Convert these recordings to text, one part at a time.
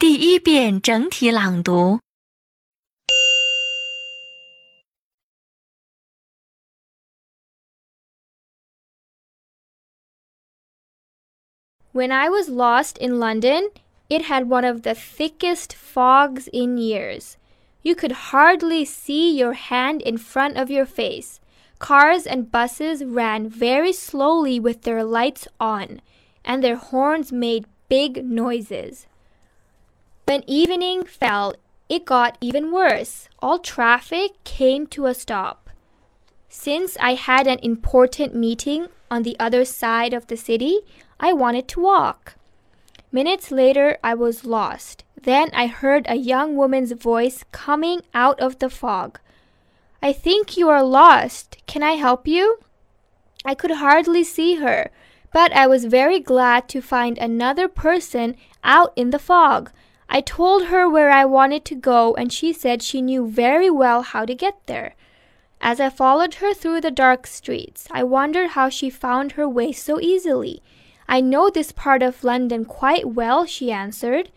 第一遍整体朗读。 When I was lost in London, it had one of the thickest fogs in years. You could hardly see your hand in front of your face. Cars and buses ran very slowly with their lights on, and their horns made big noises. When evening fell, it got even worse. All traffic came to a stop. Since I had an important meeting on the other side of the city, I wanted to walk. Minutes later, I was lost. Then I heard a young woman's voice coming out of the fog. I think you are lost. Can I help you? I could hardly see her, but I was very glad to find another person out in the fog. I told her where I wanted to go, and she said she knew very well how to get there. As I followed her through the dark streets, I wondered how she found her way so easily. I know this part of London quite well, she answered.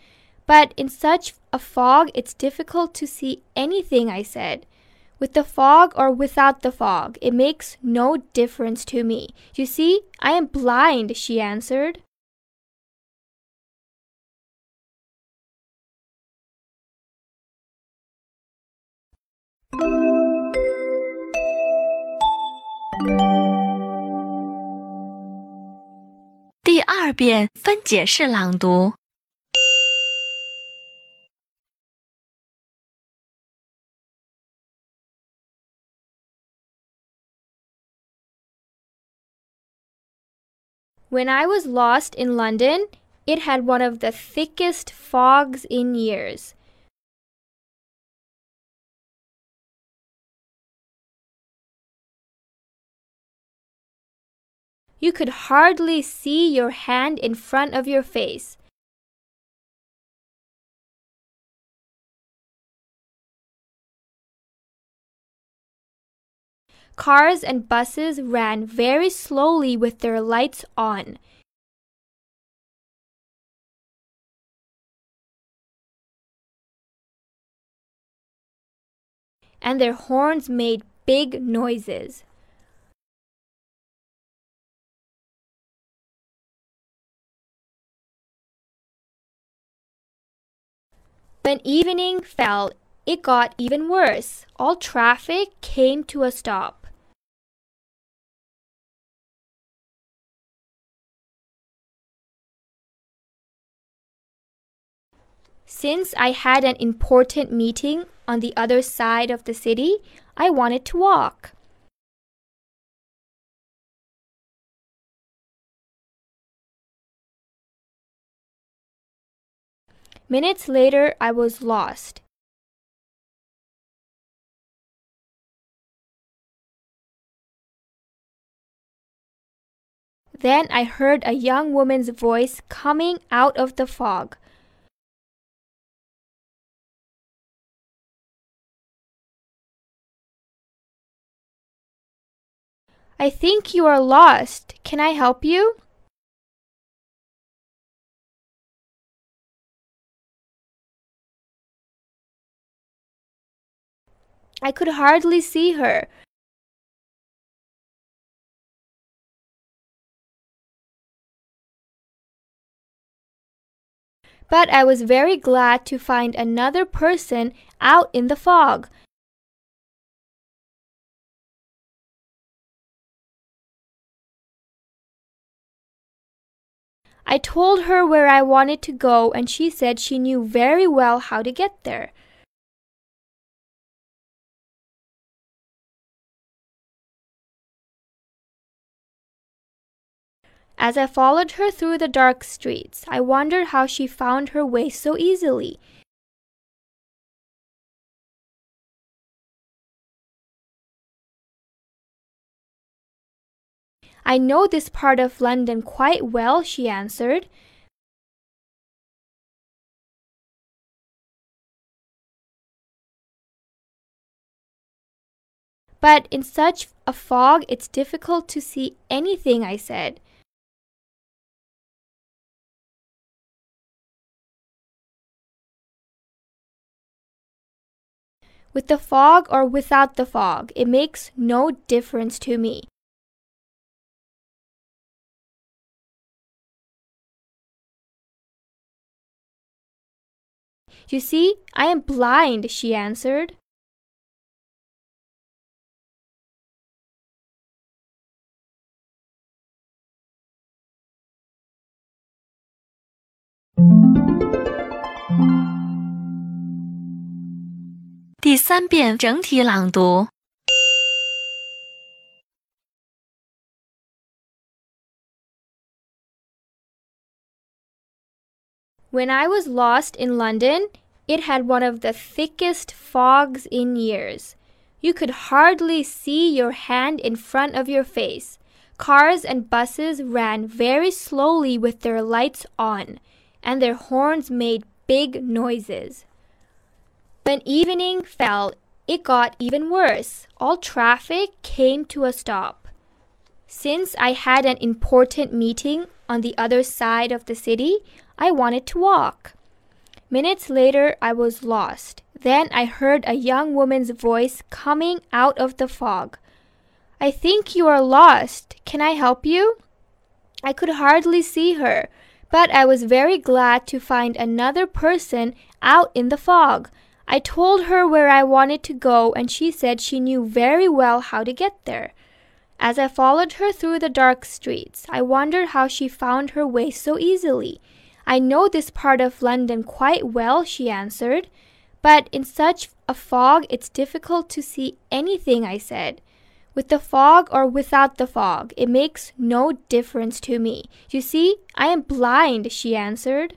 But in such a fog, it's difficult to see anything, I said. With the fog or without the fog, it makes no difference to me. You see, I am blind, she answered. 二遍分解式朗读。 When I was lost in London, it had one of the thickest fogs in years. You could hardly see your hand in front of your face. Cars and buses ran very slowly with their lights on. And their horns made big noises. When evening fell, it got even worse. All traffic came to a stop. Since I had an important meeting on the other side of the city, I wanted to walk. Minutes later, I was lost. Then I heard a young woman's voice coming out of the fog. I think you are lost. Can I help you? I could hardly see her. But I was very glad to find another person out in the fog. I told her where I wanted to go, and she said she knew very well how to get there. As I followed her through the dark streets, I wondered how she found her way so easily. I know this part of London quite well, she answered. But in such a fog, it's difficult to see anything, I said. With the fog or without the fog, it makes no difference to me. You see, I am blind, she answered. When I was lost in London, it had one of the thickest fogs in years. You could hardly see your hand in front of your face. Cars and buses ran very slowly with their lights on, and their horns made big noises. When evening fell, it got even worse. All traffic came to a stop. Since I had an important meeting on the other side of the city, I wanted to walk. Minutes later, I was lost. Then I heard a young woman's voice coming out of the fog. I think you are lost. Can I help you? I could hardly see her, but I was very glad to find another person out in the fog. I told her where I wanted to go, and she said she knew very well how to get there. As I followed her through the dark streets, I wondered how she found her way so easily. I know this part of London quite well, she answered. But in such a fog, it's difficult to see anything, I said. With the fog or without the fog, it makes no difference to me. You see, I am blind, she answered.